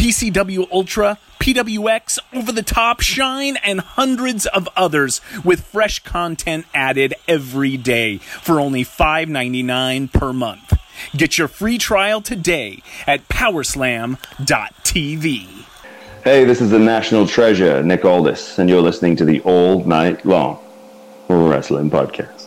PCW Ultra, PWX, Over the Top, Shine, and hundreds of others with fresh content added every day for only $5.99 per month. Get your free trial today at powerslam.tv. Hey, this is the national treasure, Nick Aldis, and you're listening to the All Night Long Wrestling Podcast.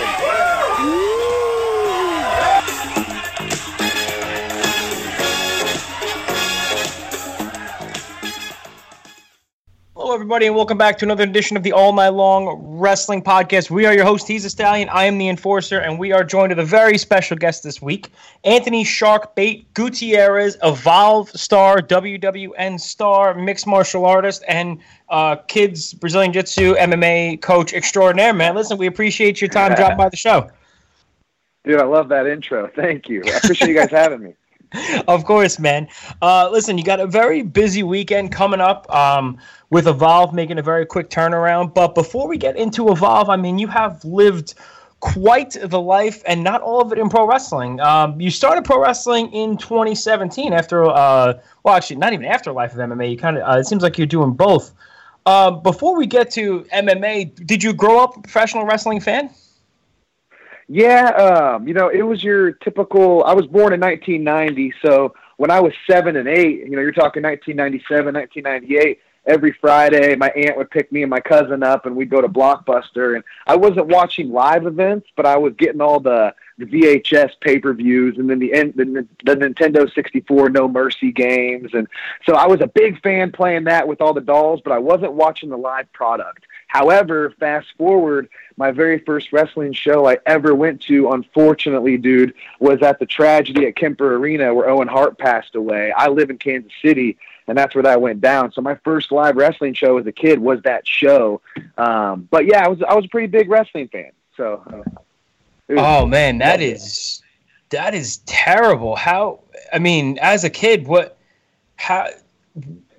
Hello, everybody, and welcome back to another edition of the All Night Long Wrestling Podcast. We are your host, he's a stallion. I am the enforcer, and we are joined with a very special guest this week, Anthony Sharkbait Gutierrez, Evolve star, WWN star, mixed martial artist, and uh, kids Brazilian Jiu Jitsu MMA coach extraordinaire. Man, listen, we appreciate your time dropping by the show. Dude, I love that intro. Thank you. I appreciate you guys having me. of course, man. Uh, listen, you got a very busy weekend coming up um, with Evolve making a very quick turnaround. But before we get into Evolve, I mean, you have lived quite the life, and not all of it in pro wrestling. Um, you started pro wrestling in 2017 after, uh, well, actually, not even after Life of MMA. You kind of, uh, it seems like you're doing both. Uh, before we get to MMA, did you grow up a professional wrestling fan? Yeah, um, you know, it was your typical. I was born in 1990, so when I was seven and eight, you know, you're talking 1997, 1998. Every Friday, my aunt would pick me and my cousin up, and we'd go to Blockbuster. And I wasn't watching live events, but I was getting all the, the VHS pay per views, and then the, the the Nintendo 64 No Mercy games. And so I was a big fan playing that with all the dolls, but I wasn't watching the live product. However, fast forward, my very first wrestling show I ever went to, unfortunately, dude, was at the tragedy at Kemper Arena where Owen Hart passed away. I live in Kansas City, and that's where that went down. So my first live wrestling show as a kid was that show. Um, but yeah, I was I was a pretty big wrestling fan. So. Uh, oh man, that is that is terrible. How? I mean, as a kid, what? How?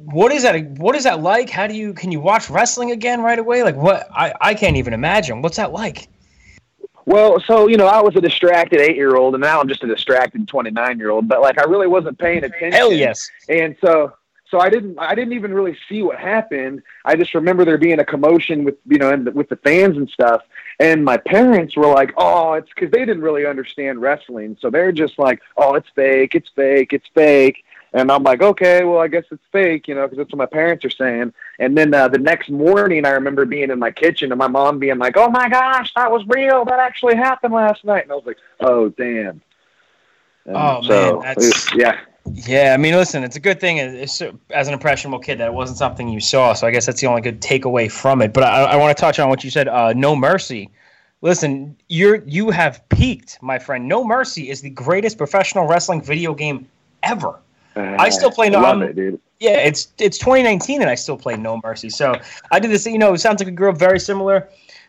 What is that what is that like? How do you can you watch wrestling again right away? Like what i i can't even imagine. What's that like? Well so you know i was a distracted eight year old and now i'm just a distracted 29 year old but like i really wasn't paying attention. hell yes. And so so i didn't i didn't even really see what happened. I just remember there being a commotion with you know and with the fans and stuff and my parents were like oh it's because they didn't really understand wrestling so they're just like oh it's fake it's fake it's fake and I'm like, okay, well, I guess it's fake, you know, because that's what my parents are saying. And then uh, the next morning, I remember being in my kitchen and my mom being like, oh my gosh, that was real. That actually happened last night. And I was like, oh, damn. And oh, so, man. That's, yeah. Yeah, I mean, listen, it's a good thing as an impressionable kid that it wasn't something you saw. So I guess that's the only good takeaway from it. But I, I want to touch on what you said. Uh, no mercy. Listen, you're you have peaked, my friend. No Mercy is the greatest professional wrestling video game ever. I still play No. Love it, dude. Yeah, it's it's 2019 and I still play No Mercy. So I did this. You know, it sounds like a grew up very similar.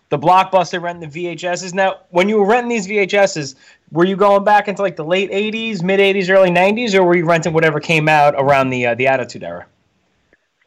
The blockbuster renting the VHSs. Now, when you were renting these VHSs, were you going back into like the late 80s, mid 80s, early 90s, or were you renting whatever came out around the uh, the Attitude Era?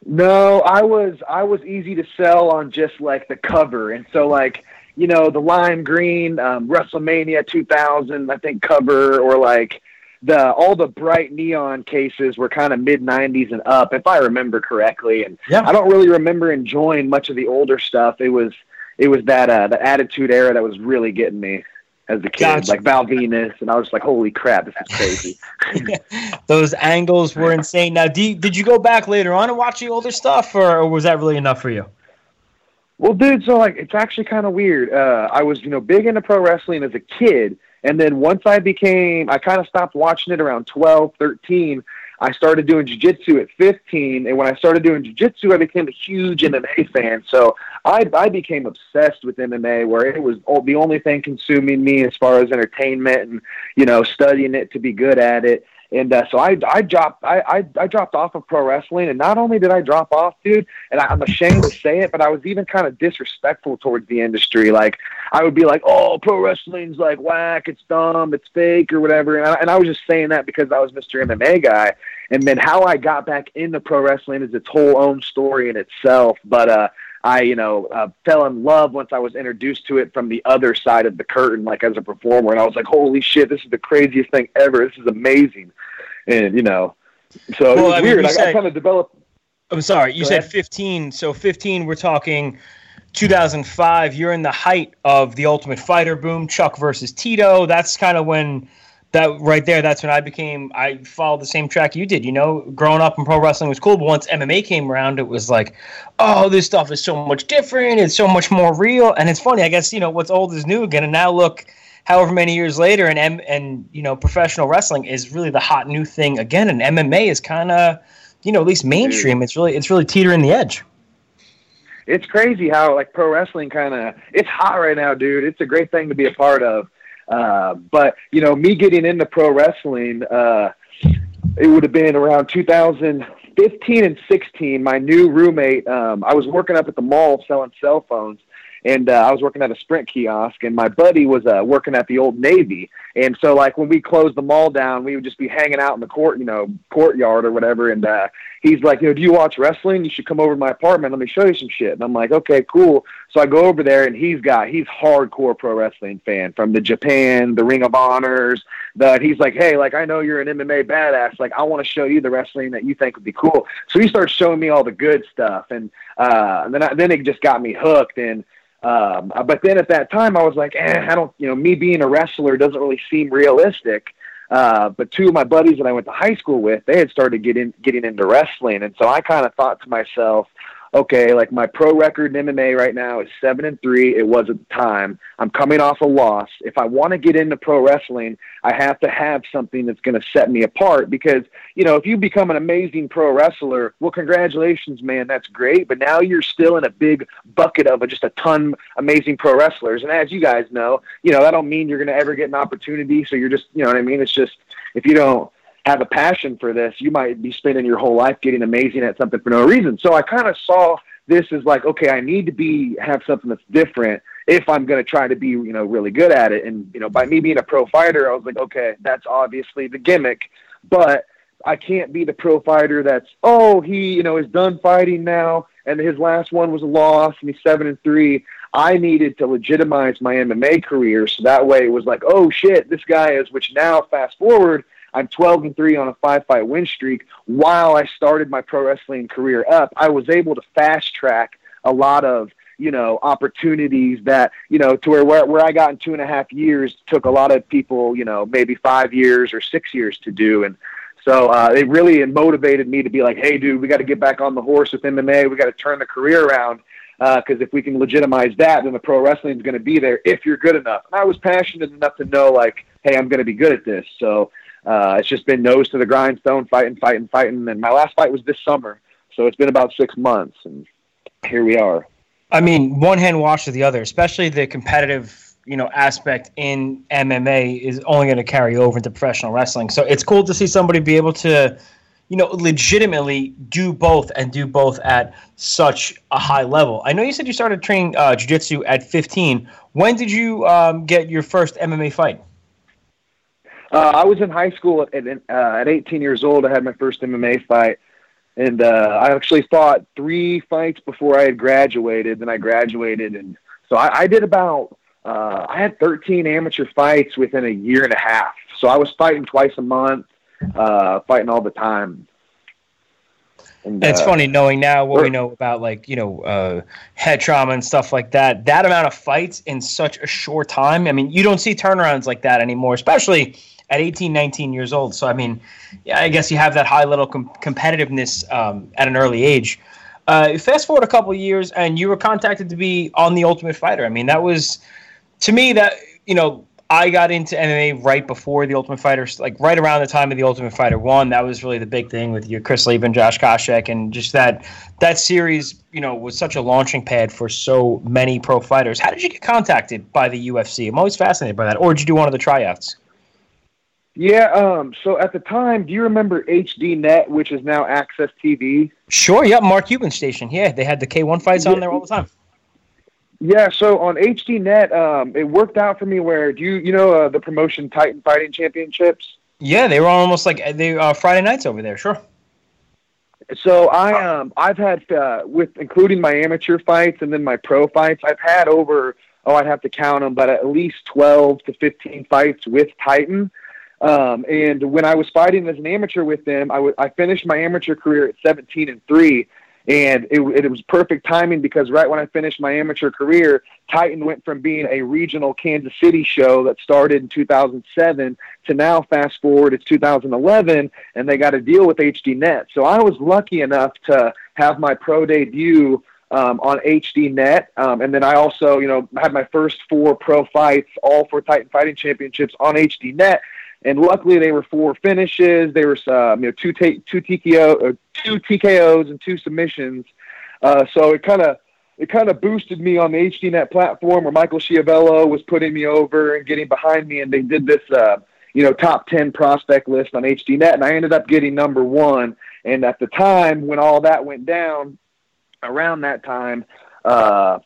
No, I was I was easy to sell on just like the cover, and so like you know the lime green um, WrestleMania 2000, I think cover, or like the all the bright neon cases were kind of mid '90s and up, if I remember correctly. And Yeah. I don't really remember enjoying much of the older stuff. It was it was that uh, the Attitude Era that was really getting me as a kid, Gotcha. like Val Venis, and I was like, holy crap, this is crazy. Those angles were insane. Now, do you, did you go back later on and watch the older stuff, or, or was that really enough for you? Well, dude, so like it's actually kind of weird. Uh, I was, you know, big into pro wrestling as a kid, and then once I became, I kind of stopped watching it around 12, 13. I started doing jiu-jitsu at 15, and when I started doing jiu-jitsu, I became a huge MMA fan. So I, I became obsessed with MMA, where it was the only thing consuming me as far as entertainment and you know studying it to be good at it. And uh, so I, I dropped, I, I, I dropped off of pro wrestling, and not only did I drop off, dude, and I, I'm ashamed to say it, but I was even kind of disrespectful towards the industry. Like I would be like, "Oh, pro wrestling's like whack, it's dumb, it's fake, or whatever," and I, and I was just saying that because I was Mr. MMA guy. And then how I got back into pro wrestling is its whole own story in itself. But uh, I, you know, uh, fell in love once I was introduced to it from the other side of the curtain, like as a performer, and I was like, "Holy shit, this is the craziest thing ever! This is amazing!" And you know, so it was I mean, weird. I, said- I kind of developed. I'm sorry, you Go said ahead. 15. So 15, we're talking 2005. You're in the height of the Ultimate Fighter boom, Chuck versus Tito. That's kind of when that right there. That's when I became. I followed the same track you did. You know, growing up in pro wrestling was cool, but once MMA came around, it was like, oh, this stuff is so much different. It's so much more real. And it's funny. I guess you know what's old is new again. And now look. However many years later, and M- and you know, professional wrestling is really the hot new thing again, and MMA is kind of, you know, at least mainstream. It's really it's really teetering the edge. it's crazy how like pro wrestling kind of it's hot right now, dude. It's a great thing to be a part of. Uh, but you know, me getting into pro wrestling, uh, it would have been around 2015 and 16. My new roommate, um, I was working up at the mall selling cell phones. And uh, I was working at a Sprint kiosk, and my buddy was uh, working at the Old Navy. And so, like when we closed the mall down, we would just be hanging out in the court, you know, courtyard or whatever. And uh, he's like, "You know, do you watch wrestling? You should come over to my apartment. Let me show you some shit." And I'm like, "Okay, cool." So I go over there, and he's got he's hardcore pro wrestling fan from the Japan, the Ring of Honors. That he's like, "Hey, like I know you're an MMA badass. Like I want to show you the wrestling that you think would be cool." So he starts showing me all the good stuff, and uh, and then I, then it just got me hooked. And um, but then at that time, I was like, eh, I don't, you know, me being a wrestler doesn't really seem realistic. Uh, but two of my buddies that I went to high school with, they had started getting getting into wrestling, and so I kind of thought to myself, okay, like my pro record in MMA right now is seven and three. It was at the time. I'm coming off a loss. If I want to get into pro wrestling, I have to have something that's going to set me apart because you know if you become an amazing pro wrestler, well, congratulations, man, that's great. But now you're still in a big bucket of just a ton amazing pro wrestlers, and as you guys know, you know that don't mean you're going to ever get an opportunity. So you're just, you know what I mean? It's just if you don't have a passion for this, you might be spending your whole life getting amazing at something for no reason. So I kind of saw this as like, okay, I need to be have something that's different if I'm going to try to be, you know, really good at it. And you know, by me being a pro fighter, I was like, okay, that's obviously the gimmick, but I can't be the pro fighter that's, oh, he, you know, is done fighting now, and his last one was a loss, and he's seven and three. I needed to legitimize my MMA career, so that way it was like, oh shit, this guy is. Which now, fast forward, I'm 12 and three on a five fight win streak. While I started my pro wrestling career up, I was able to fast track a lot of you know opportunities that you know to where, where where I got in two and a half years took a lot of people you know maybe five years or six years to do. And so uh, it really motivated me to be like hey dude we got to get back on the horse with MMA we got to turn the career around because if we can legitimize that then the pro wrestling is going to be there if you're good enough. And I was passionate enough to know like hey I'm going to be good at this. So uh, it's just been nose to the grindstone fighting fighting fighting and my last fight was this summer so it's been about six months and here we are I mean, one hand washes the other, especially the competitive, you know, aspect in MMA is only going to carry over into professional wrestling. So it's cool to see somebody be able to, you know, legitimately do both and do both at such a high level. I know you said you started training uh, jiu-jitsu at 15. When did you um, get your first MMA fight? Uh, I was in high school at at, uh, at 18 years old. I had my first MMA fight, and uh, I actually fought three fights before I had graduated. Then I graduated, and so I, I did about uh, I had 13 amateur fights within a year and a half. So I was fighting twice a month, uh, fighting all the time. And, it's uh, funny knowing now what we know about like you know uh, head trauma and stuff like that. That amount of fights in such a short time. I mean, you don't see turnarounds like that anymore, especially at 18, 19 years old. So I mean, I guess you have that high level com- competitiveness um, at an early age. Uh, fast forward a couple years, and you were contacted to be on the Ultimate Fighter. I mean, that was to me that you know I got into MMA right before the Ultimate Fighter, like right around the time of the Ultimate Fighter one. That was really the big thing with your Chris Leben, Josh Koscheck, and just that that series. You know, was such a launching pad for so many pro fighters. How did you get contacted by the UFC? I'm always fascinated by that. Or did you do one of the tryouts? Yeah. Um. So at the time, do you remember HD Net, which is now AXS TV? Sure. Yep. Mark Cuban station. Yeah, they had the K1 fights on there all the time. Yeah, so on HDNet, um, it worked out for me. Where do you you know uh, the promotion Titan Fighting Championships? Yeah, they were almost like they uh, Friday nights over there. Sure. So I um I've had uh, with including my amateur fights and then my pro fights, I've had over oh I'd have to count them, but at least twelve to fifteen fights with Titan. Um, and when I was fighting as an amateur with them, I, w- I finished my amateur career at 17 and three, and it, it was perfect timing because right when I finished my amateur career, Titan went from being a regional Kansas City show that started in 2007 to now fast forward it's 2011 and they got a deal with HDNet. So I was lucky enough to have my pro debut um, on HDNet, um, and then I also, you know, had my first four pro fights, all for Titan Fighting Championships on HDNet and luckily they were four finishes. They were um, you know two t- two TKO uh, two TKOs and two submissions. Uh, so it kind of it kind of boosted me on the HDNet platform where Michael Schiavello was putting me over and getting behind me, and they did this uh, you know top ten prospect list on HDNet, and I ended up getting number one. And at the time when all that went down, around that time. Uh,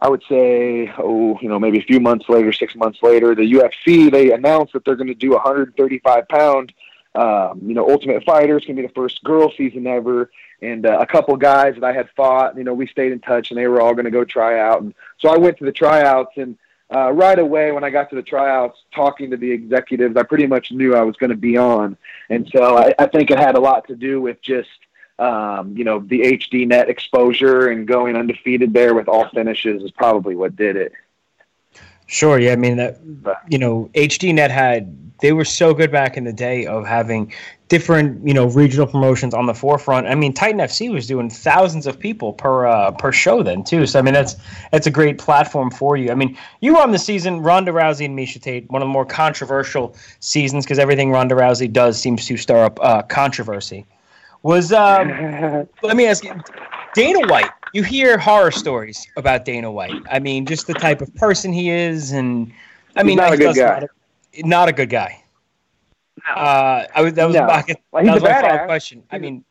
I would say, oh, you know, maybe a few months later, six months later, the UFC they announced that they're going to do a 135 pound, um, you know, Ultimate Fighters going to be the first girl season ever, and uh, a couple guys that I had fought, you know, we stayed in touch, and they were all going to go try out. And so I went to the tryouts, and uh, right away when I got to the tryouts, talking to the executives, I pretty much knew I was going to be on, and so I, I think it had a lot to do with just um, you know, the HDNet exposure and going undefeated there with all finishes is probably what did it. Sure. Yeah. I mean, that, you know, HDNet had, they were so good back in the day of having different, you know, regional promotions on the forefront. I mean, Titan FC was doing thousands of people per uh, per show then too. So I mean, that's that's a great platform for you. I mean, you were on the season Ronda Rousey and Miesha Tate, one of the more controversial seasons because everything Ronda Rousey does seems to stir up uh, controversy was um, let me ask you, Dana White. You hear horror stories about Dana White. I mean, just the type of person he is, and I mean, not a good guy. Not a, not a good guy. No. Uh, I was that was no. my, well, that was my question. I mean,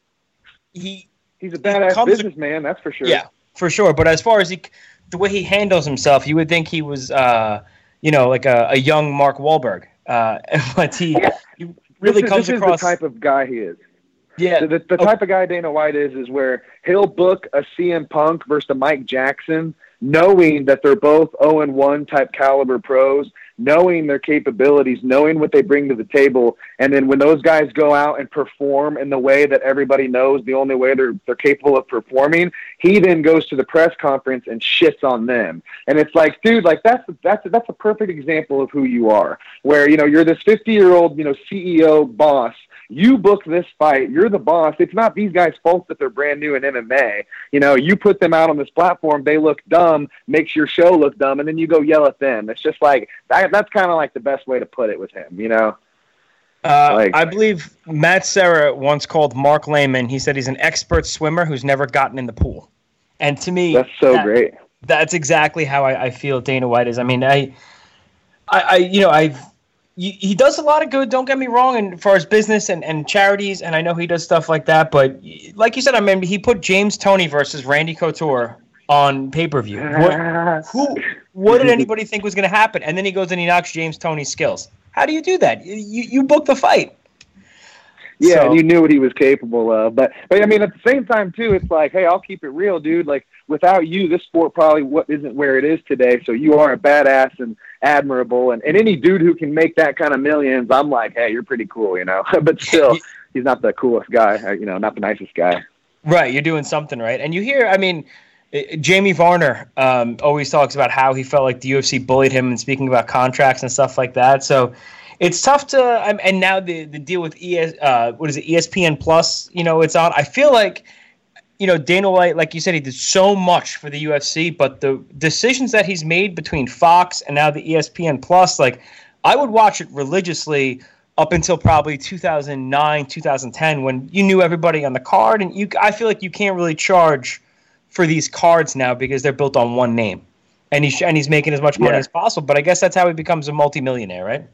he he's a badass businessman, that's for sure. Yeah, for sure. But as far as he, the way he handles himself, you would think he was, uh, you know, like a, a young Mark Wahlberg. Uh, but he, he really this comes is, this across is the type of guy he is. Yeah, the, the, type of guy Dana White is is where he'll book a CM Punk versus a Mike Jackson, knowing that they're both 0 and 1 type caliber pros, knowing their capabilities, knowing what they bring to the table, and then when those guys go out and perform in the way that everybody knows the only way they're they're capable of performing, he then goes to the press conference and shits on them. And it's like, dude, like that's that's that's a perfect example of who you are. Where you know you're this 50 year old you know CEO boss you book this fight. You're the boss. It's not these guys' fault that they're brand new in MMA. You know, you put them out on this platform. They look dumb, makes your show look dumb, and then you go yell at them. It's just like that, that's kind of like the best way to put it with him. You know. Uh, like, I believe Matt Serra once called Marc Laimon. He said he's an expert swimmer who's never gotten in the pool. And to me, that's so that, great. That's exactly how I, I, feel Dana White is. I mean, I, I, I you know, I've he does a lot of good. Don't get me wrong, and for his business and, and charities, and I know he does stuff like that. But like you said, I mean, he put James Toney versus Randy Couture on pay per view. What, who? What did anybody think was going to happen? And then he goes and he knocks James Toney's skills. How do you do that? You you book the fight. Yeah, So- and you knew what he was capable of. But but I mean, at the same time too, it's like, hey, I'll keep it real, dude. Like without you, this sport probably what isn't where it is today. So you are a badass and admirable, and, and any dude who can make that kind of millions, I'm like, hey, you're pretty cool, you know. but still, he's not the coolest guy, uh, you know, not the nicest guy. Right, you're doing something right, and you hear. I mean, eh, Jamie Varner um, always talks about how he felt like the UFC bullied him, and speaking about contracts and stuff like that. So it's tough to. And now the the deal with ES, uh, what is it, ESPN Plus? You know, it's on. I feel like. You know, Dana White, like you said, he did so much for the UFC, but the decisions that he's made between Fox and now the ESPN Plus, like, I would watch it religiously up until probably 2009, 2010, when you knew everybody on the card, and you. I feel like you can't really charge for these cards now because they're built on one name, and he's and he's making as much money Yeah. as possible. But I guess that's how he becomes a multimillionaire, right?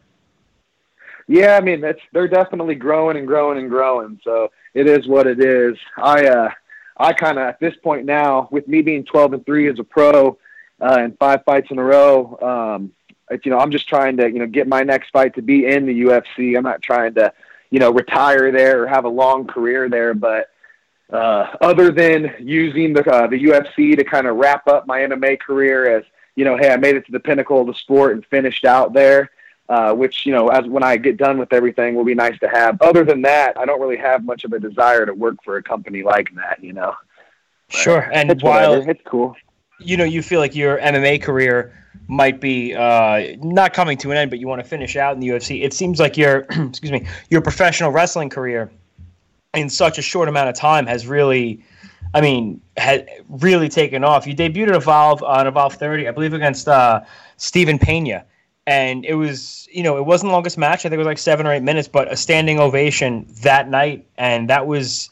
Yeah, I mean that's they're definitely growing and growing and growing. So it is what it is. I uh I kind of at this point now, with me being 12 and three as a pro uh, and five fights in a row, um, it's, you know I'm just trying to you know get my next fight to be in the UFC. I'm not trying to you know retire there or have a long career there, but uh, other than using the uh, the UFC to kind of wrap up my MMA career as you know, hey, I made it to the pinnacle of the sport and finished out there. Uh, which you know, as when I get done with everything, will be nice to have. Other than that, I don't really have much of a desire to work for a company like that. You know, Sure. And it's while whatever. It's cool. you know you feel like your MMA career might be uh, not coming to an end, but you want to finish out in the UFC. It seems like your excuse me your professional wrestling career in such a short amount of time has really, I mean, had really taken off. You debuted at Evolve on Evolve 30, I believe, against uh, Stephen Pena. And it was, you know, it wasn't the longest match. I think it was like seven or eight minutes, but a standing ovation that night. And that was,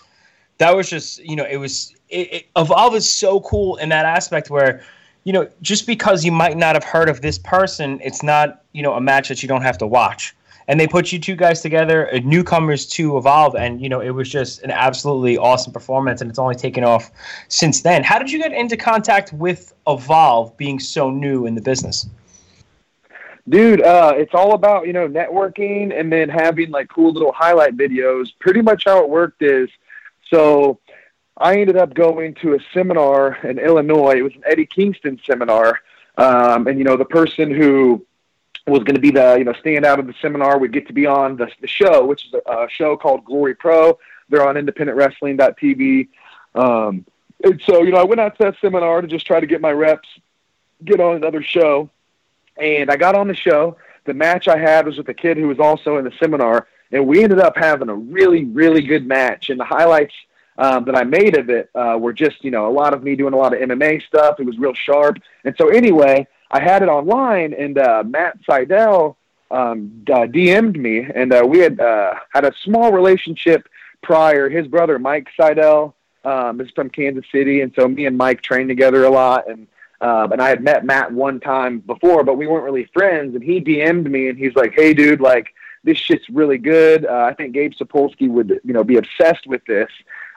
that was just, you know, it was, it, it, Evolve is so cool in that aspect where, you know, just because you might not have heard of this person, it's not, you know, a match that you don't have to watch. And they put you two guys together, uh, newcomers to Evolve, and you know it was just an absolutely awesome performance, and it's only taken off since then. How did you get into contact with Evolve, being so new in the business? Dude, uh, it's all about, you know, networking and then having like cool little highlight videos. Pretty much how it worked is so I ended up going to a seminar in Illinois. It was an Eddie Kingston seminar. Um, and, you know, the person who was going to be the, you know, standout of the seminar would get to be on the, the show, which is a, a show called Glory Pro. They're on independentwrestling.tv. Um, and so, you know, I went out to that seminar to just try to get my reps, get on another show and I got on the show. The match I had was with a kid who was also in the seminar, and we ended up having a really, really good match. And the highlights um, that I made of it uh, were just, you know, a lot of me doing a lot of MMA stuff. It was real sharp. And so, anyway, I had it online, and uh, Matt Sydal um, uh, DM'd me, and uh, we had uh, had a small relationship prior. His brother, Mike Sydal, um, is from Kansas City, and so me and Mike trained together a lot. And um, and I had met Matt one time before, but we weren't really friends. And he DM'd me, and he's like, "Hey, dude, like this shit's really good. Uh, I think Gabe Sapolsky would, you know, be obsessed with this."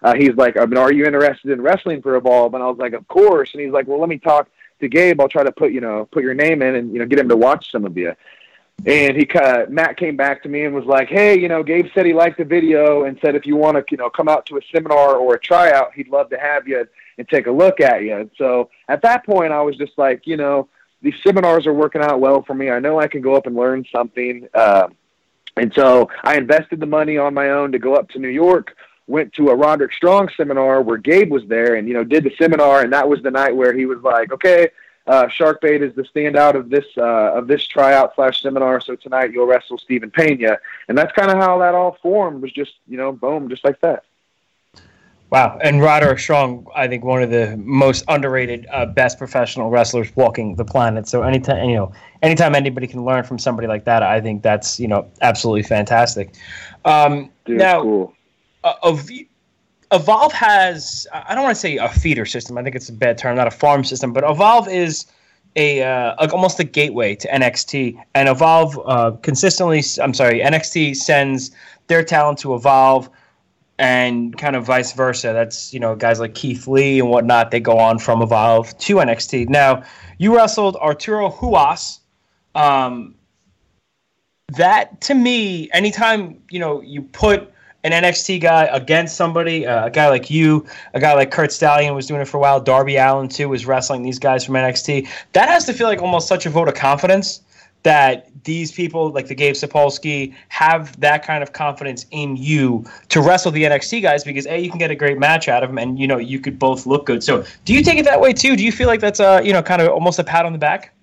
Uh, he's like, I mean, "Are you interested in wrestling for Evolve?" And I was like, "Of course." And he's like, "Well, let me talk to Gabe. I'll try to put, you know, put your name in, and you know, get him to watch some of you." And he uh, Matt came back to me and was like, "Hey, you know, Gabe said he liked the video and said if you want to, you know, come out to a seminar or a tryout, he'd love to have you and take a look at you." And so at that point, I was just like, you know, these seminars are working out well for me. I know I can go up and learn something. Uh, and so I invested the money on my own to go up to New York. Went to a Roderick Strong seminar where Gabe was there, and you know, did the seminar. And that was the night where he was like, "Okay, uh, Sharkbait is the standout of this uh, of this tryout slash seminar. So tonight you'll wrestle Stephen Pena, and that's kind of how that all formed. Was just you know, boom, just like that. Wow, and Roderick Strong, I think one of the most underrated, uh, best professional wrestlers walking the planet. So anytime you know, anytime anybody can learn from somebody like that, I think that's you know absolutely fantastic. Um, Dude, now, cool. Ev- Evolve has I don't want to say a feeder system. I think it's a bad term, not a farm system. But Evolve is a uh, like almost a gateway to NXT, and Evolve uh, consistently. I'm sorry, NXT sends their talent to Evolve, and kind of vice versa. That's you know guys like Keith Lee and whatnot. They go on from Evolve to NXT. Now you wrestled Arturo Ruas. Um, that to me, anytime you know you put an NXT guy against somebody, uh, a guy like you, a guy like Curt Stallion was doing it for a while. Darby Allin too was wrestling these guys from NXT. That has to feel like almost such a vote of confidence that these people, like the Gabe Sapolsky, have that kind of confidence in you to wrestle the NXT guys because a you can get a great match out of them, and you know you could both look good. So, do you take it that way too? Do you feel like that's a you know kind of almost a pat on the back?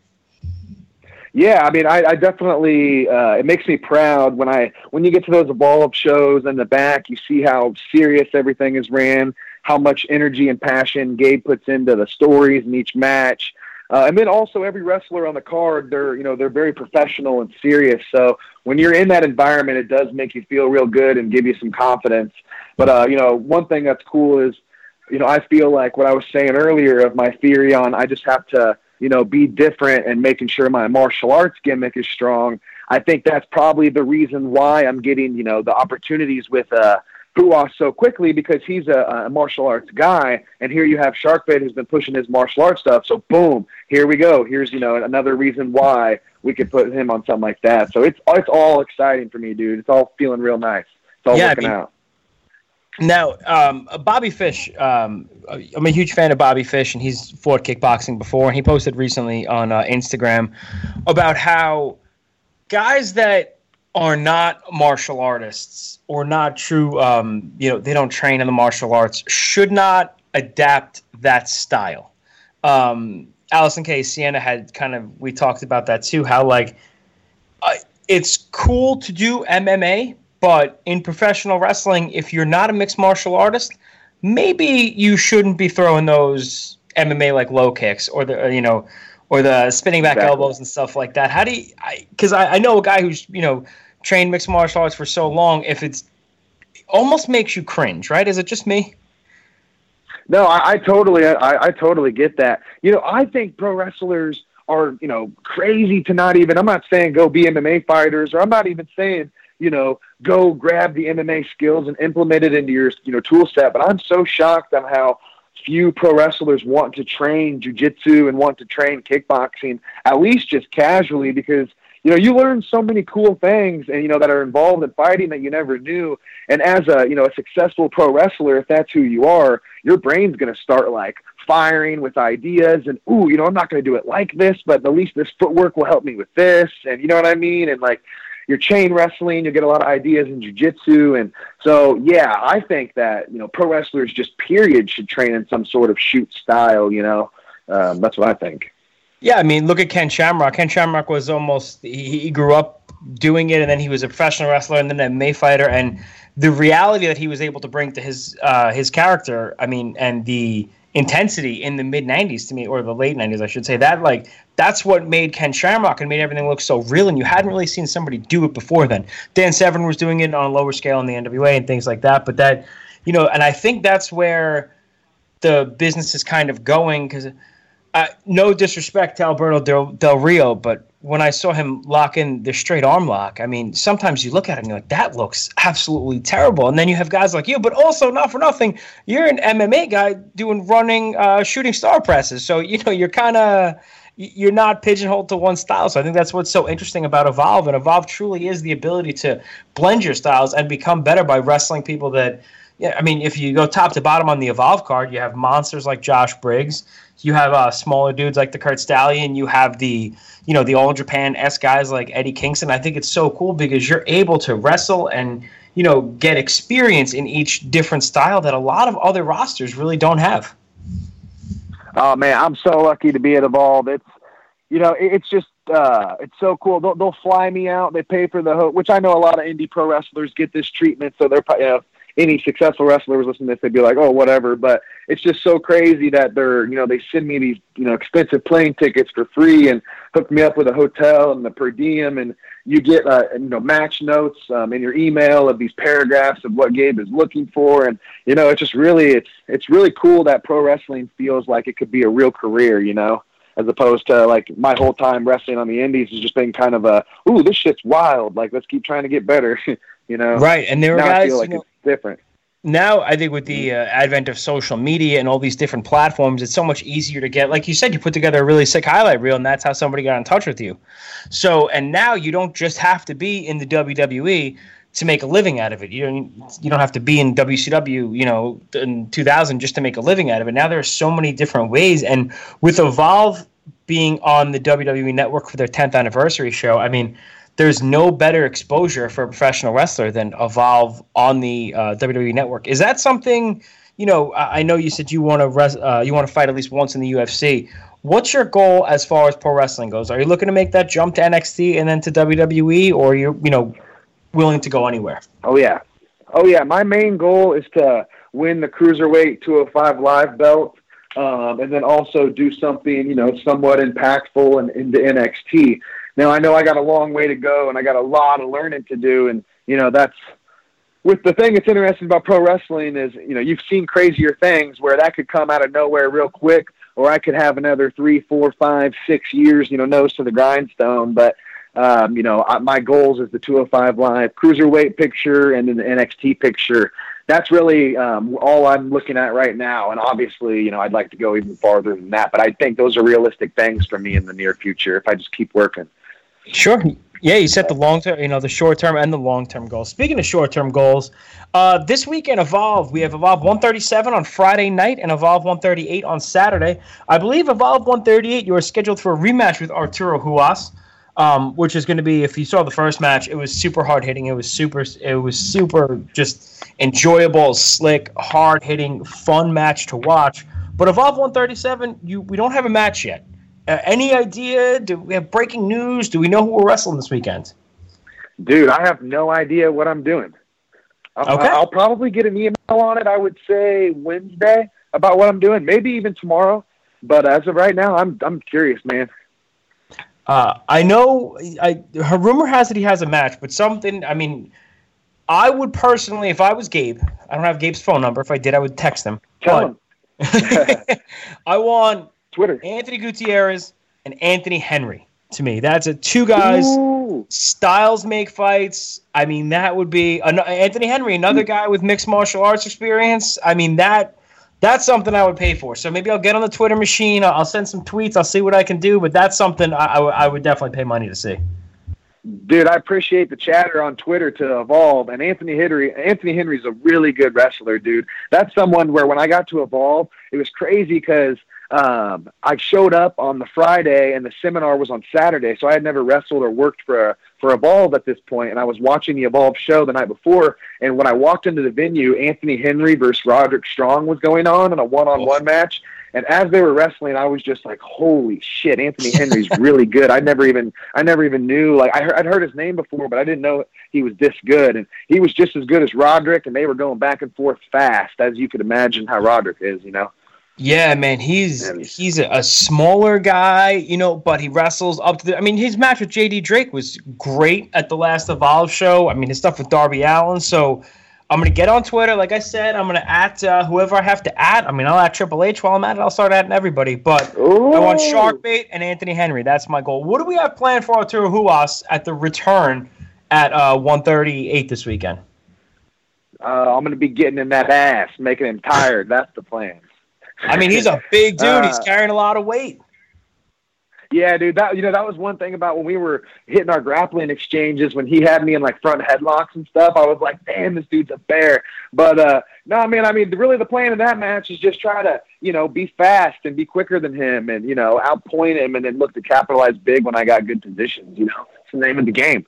Yeah, I mean, I, I definitely uh, it makes me proud when I when you get to those Evolve shows in the back, you see how serious everything is ran, how much energy and passion Gabe puts into the stories in each match. Uh, and then also every wrestler on the card, they're you know they're very professional and serious. So when you're in that environment, it does make you feel real good and give you some confidence. But uh, you know, one thing that's cool is, you know, I feel like what I was saying earlier of my theory on I just have to you know, be different and making sure my martial arts gimmick is strong. I think that's probably the reason why I'm getting, you know, the opportunities with uh, Ruas so quickly because he's a, a martial arts guy, and here you have Sharkbait who's been pushing his martial arts stuff. So boom, here we go. Here's you know another reason why we could put him on something like that. So it's it's all exciting for me, dude. It's all feeling real nice. It's all Yeah, I working mean, out. Now, um, Bobby Fish, um, I'm a huge fan of Bobby Fish, and he's fought kickboxing before. And he posted recently on uh, Instagram about how guys that are not martial artists or not true, um, you know, they don't train in the martial arts, should not adapt that style. Um, Allysin Kay Sienna had kind of, we talked about that too, how like uh, it's cool to do MMA, but in professional wrestling, if you're not a mixed martial artist, maybe you shouldn't be throwing those MMA like low kicks or the you know or the spinning back Exactly. elbows and stuff like that. How do you? Because I, I, know a guy who's you know trained mixed martial arts for so long. If it's it almost makes you cringe, right? Is it just me? No, I, I totally, I, I totally get that. You know, I think pro wrestlers are, you know, crazy to not even. I'm not saying go be MMA fighters, or I'm not even saying, you know, go grab the MMA skills and implement it into your, you know, tool set. But I'm so shocked on how few pro wrestlers want to train jujitsu and want to train kickboxing, at least just casually, because you know you learn so many cool things and you know that are involved in fighting that you never knew and as a you know a successful pro wrestler if that's who you are your brain's going to start like firing with ideas and ooh you know i'm not going to do it like this but at least this footwork will help me with this and you know what i mean and like your chain wrestling you'll get a lot of ideas in jiu-jitsu and so yeah i think that you know pro wrestlers just period should train in some sort of shoot style you know um, that's what i think Yeah, I mean, look at Ken Shamrock. Ken Shamrock was almost he, he grew up doing it, and then he was a professional wrestler, and then a May fighter, and the reality that he was able to bring to his uh, his character. I mean, and the intensity in the mid '90s to me, or the late '90s, I should say. That like that's what made Ken Shamrock and made everything look so real, and you hadn't really seen somebody do it before then. Dan Severn was doing it on a lower scale in the NWA and things like that, but that you know, and I think that's where the business is kind of going because uh, no disrespect to Alberto Del, Del Rio, but when I saw him lock in the straight arm lock, I mean, sometimes you look at it and you're like, that looks absolutely terrible. And then you have guys like you, but also not for nothing, you're an MMA guy doing running, uh, shooting star presses. So you know, you're kind of you're not pigeonholed to one style. So I think that's what's so interesting about Evolve. And Evolve truly is the ability to blend your styles and become better by wrestling people that. Yeah, I mean, if you go top to bottom on the Evolve card, you have monsters like Josh Briggs. You have uh, smaller dudes like the Curt Stallion. You have the, you know, the All Japan S guys like Eddie Kingston. I think it's so cool because you're able to wrestle and, you know, get experience in each different style that a lot of other rosters really don't have. Oh man, I'm so lucky to be at Evolve. It's you know, it's just uh, it's so cool. They'll, they'll fly me out. They pay for the ho- which I know a lot of indie pro wrestlers get this treatment, so they're. You know, any successful wrestler was listening to this, they'd be like, "Oh, whatever." But it's just so crazy that they're, you know, they send me these, you know, expensive plane tickets for free and hook me up with a hotel and the per diem, and you get, uh, you know, match notes um, in your email of these paragraphs of what Gabe is looking for, and you know, it's just really, it's it's really cool that pro wrestling feels like it could be a real career, you know. As opposed to like my whole time wrestling on the indies has just been kind of a, ooh, this shit's wild. Like let's keep trying to get better, you know. Right, and there were now I guys. feel like you know, different. now I think with the uh, advent of social media and all these different platforms, it's so much easier to get. Like you said, you put together a really sick highlight reel, and that's how somebody got in touch with you. So, and now you don't just have to be in the WWE to make a living out of it. You don't you don't have to be in WCW, you know, in 2000 just to make a living out of it. Now there are so many different ways, and with Evolve being on the WWE Network for their 10th anniversary show, I mean, there's no better exposure for a professional wrestler than Evolve on the uh, WWE Network. Is that something? You know, I I know you said you want to res- uh, you want to fight at least once in the UFC. What's your goal as far as pro wrestling goes? Are you looking to make that jump to NXT and then to WWE, or you're you know willing to go anywhere? Oh yeah, oh yeah. My main goal is to win the cruiserweight 205 live belt, um, and then also do something you know somewhat impactful and into NXT. Now I know I got a long way to go, and I got a lot of learning to do, and you know that's with the thing that's interesting about pro wrestling is you know you've seen crazier things where that could come out of nowhere real quick, or I could have another three, four, five, six years, you know, nose to the grindstone, but. Um, you know, my goals is the 205 live cruiserweight picture and then the NXT picture. That's really um, all I'm looking at right now. And obviously, you know, I'd like to go even farther than that. But I think those are realistic things for me in the near future if I just keep working. Sure. Yeah, you set the long term, you know, the short term and the long term goals. Speaking of short term goals, uh, this weekend Evolve, we have Evolve 137 on Friday night and Evolve 138 on Saturday. I believe Evolve 138, you are scheduled for a rematch with Arturo Ruas. Um, which is going to be if you saw the first match, it was super hard hitting. It was super, it was super just enjoyable, slick, hard hitting, fun match to watch. But Evolve 137, you we don't have a match yet. Uh, any idea? Do we have breaking news? Do we know who we're wrestling this weekend? Dude, I have no idea what I'm doing. I'll, Okay. I'll probably get an email on it. I would say Wednesday about what I'm doing, maybe even tomorrow. But as of right now, I'm I'm curious, man. Uh, I know. I her rumor has that he has a match, but something. I mean, I would personally, if I was Gabe, I don't have Gabe's phone number. If I did, I would text him. Tell him I want Twitter. Anthony Gutierrez and Anthony Henry. To me, that's a two guys. Ooh. Styles make fights. I mean, that would be an- Anthony Henry, another guy with mixed martial arts experience. I mean, that that's something I would pay for. So maybe I'll get on the Twitter machine. I'll, I'll send some tweets. I'll see what I can do. But that's something I, I would- I would definitely pay money to see. Dude, I appreciate the chatter on Twitter to evolve. And Anthony Henry, Anthony Henry's a really good wrestler, dude. That's someone where when I got to evolve, it was crazy because um, I showed up on the Friday and the seminar was on Saturday, so I had never wrestled or worked for for Evolve at this point, and I was watching the Evolve show the night before. And when I walked into the venue, Anthony Henry versus Roderick Strong was going on in a one-on-one match. And as they were wrestling, I was just like, "Holy shit, Anthony Henry's really good." I never even, I never even knew. Like, I heard, I'd heard his name before, but I didn't know he was this good. And he was just as good as Roderick, and they were going back and forth fast, as you could imagine how Roderick is. You know. Yeah, man, he's he's a, a smaller guy, you know, but he wrestles up to the. I mean, his match with JD Drake was great at the last Evolve show. I mean, his stuff with Darby Allin. So I'm gonna get on Twitter, like I said. I'm gonna at uh, whoever I have to at. I mean, I'll at Triple H while I'm at it. I'll start adding everybody, but I want Ooh. Sharkbait and Anthony Henry. That's my goal. What do we have planned for Arturo Ruas at the return at uh, 138 this weekend? Uh, I'm going to be getting in that ass, making him tired. That's the plan. I mean, he's a big dude. he's Uh, carrying a lot of weight. Yeah, dude. That you know that was one thing about when we were hitting our grappling exchanges when he had me in like front headlocks and stuff. I was like, damn, this dude's a bear. But uh no, man. I mean, really, the plan in that match is just try to you know be fast and be quicker than him and you know outpoint him and then look to capitalize big when I got good positions. You know, it's the name of the game.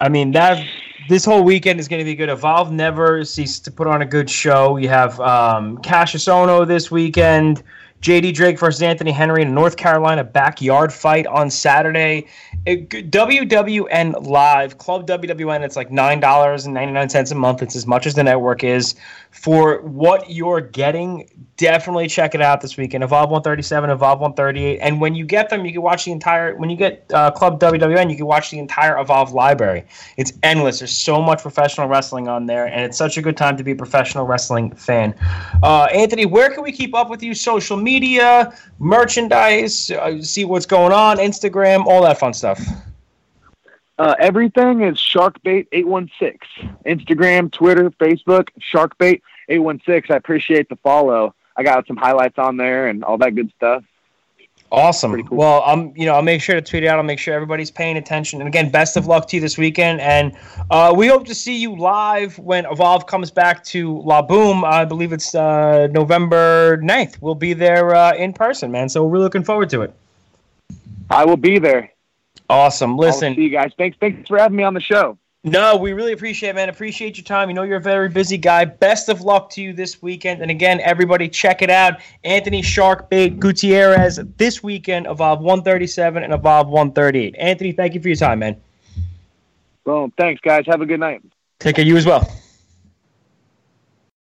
I mean that this whole weekend is going to be good. Evolve never ceases to put on a good show. You have um, Cassius Ohno this weekend, JD Drake versus Anthony Henry in North Carolina backyard fight on Saturday. It, WWN Live, Club WWN, it's like $9.99 a month. It's as much as the network is. For what you're getting, definitely check it out this weekend. Evolve 137, Evolve 138. And when you get them, you can watch the entire, when you get uh, Club WWN, you can watch the entire Evolve library. It's endless. There's so much professional wrestling on there, and it's such a good time to be a professional wrestling fan. Uh, Anthony, where can we keep up with you? Social media, merchandise, uh, see what's going on, Instagram, all that fun stuff. Uh, everything is Sharkbait816. Instagram, Twitter, Facebook, Sharkbait816. I appreciate the follow. I got some highlights on there and all that good stuff. Awesome. Cool. Well, I'm you know I'll make sure to tweet it out. I'll make sure everybody's paying attention. And again, best of luck to you this weekend. And uh, we hope to see you live when Evolve comes back to La Boom. I believe it's uh, November 9th. We'll be there uh, in person, man. So we're really looking forward to it. I will be there. Awesome. Listen, see you guys. Thanks, thanks for having me on the show. No, we really appreciate it, man. Appreciate your time. You know you're a very busy guy. Best of luck to you this weekend. And again, everybody check it out. Anthony Sharkbait Gutierrez this weekend, Evolve 137 and Evolve 138. Anthony, thank you for your time, man. Boom. Thanks, guys. Have a good night. Take care. You as well.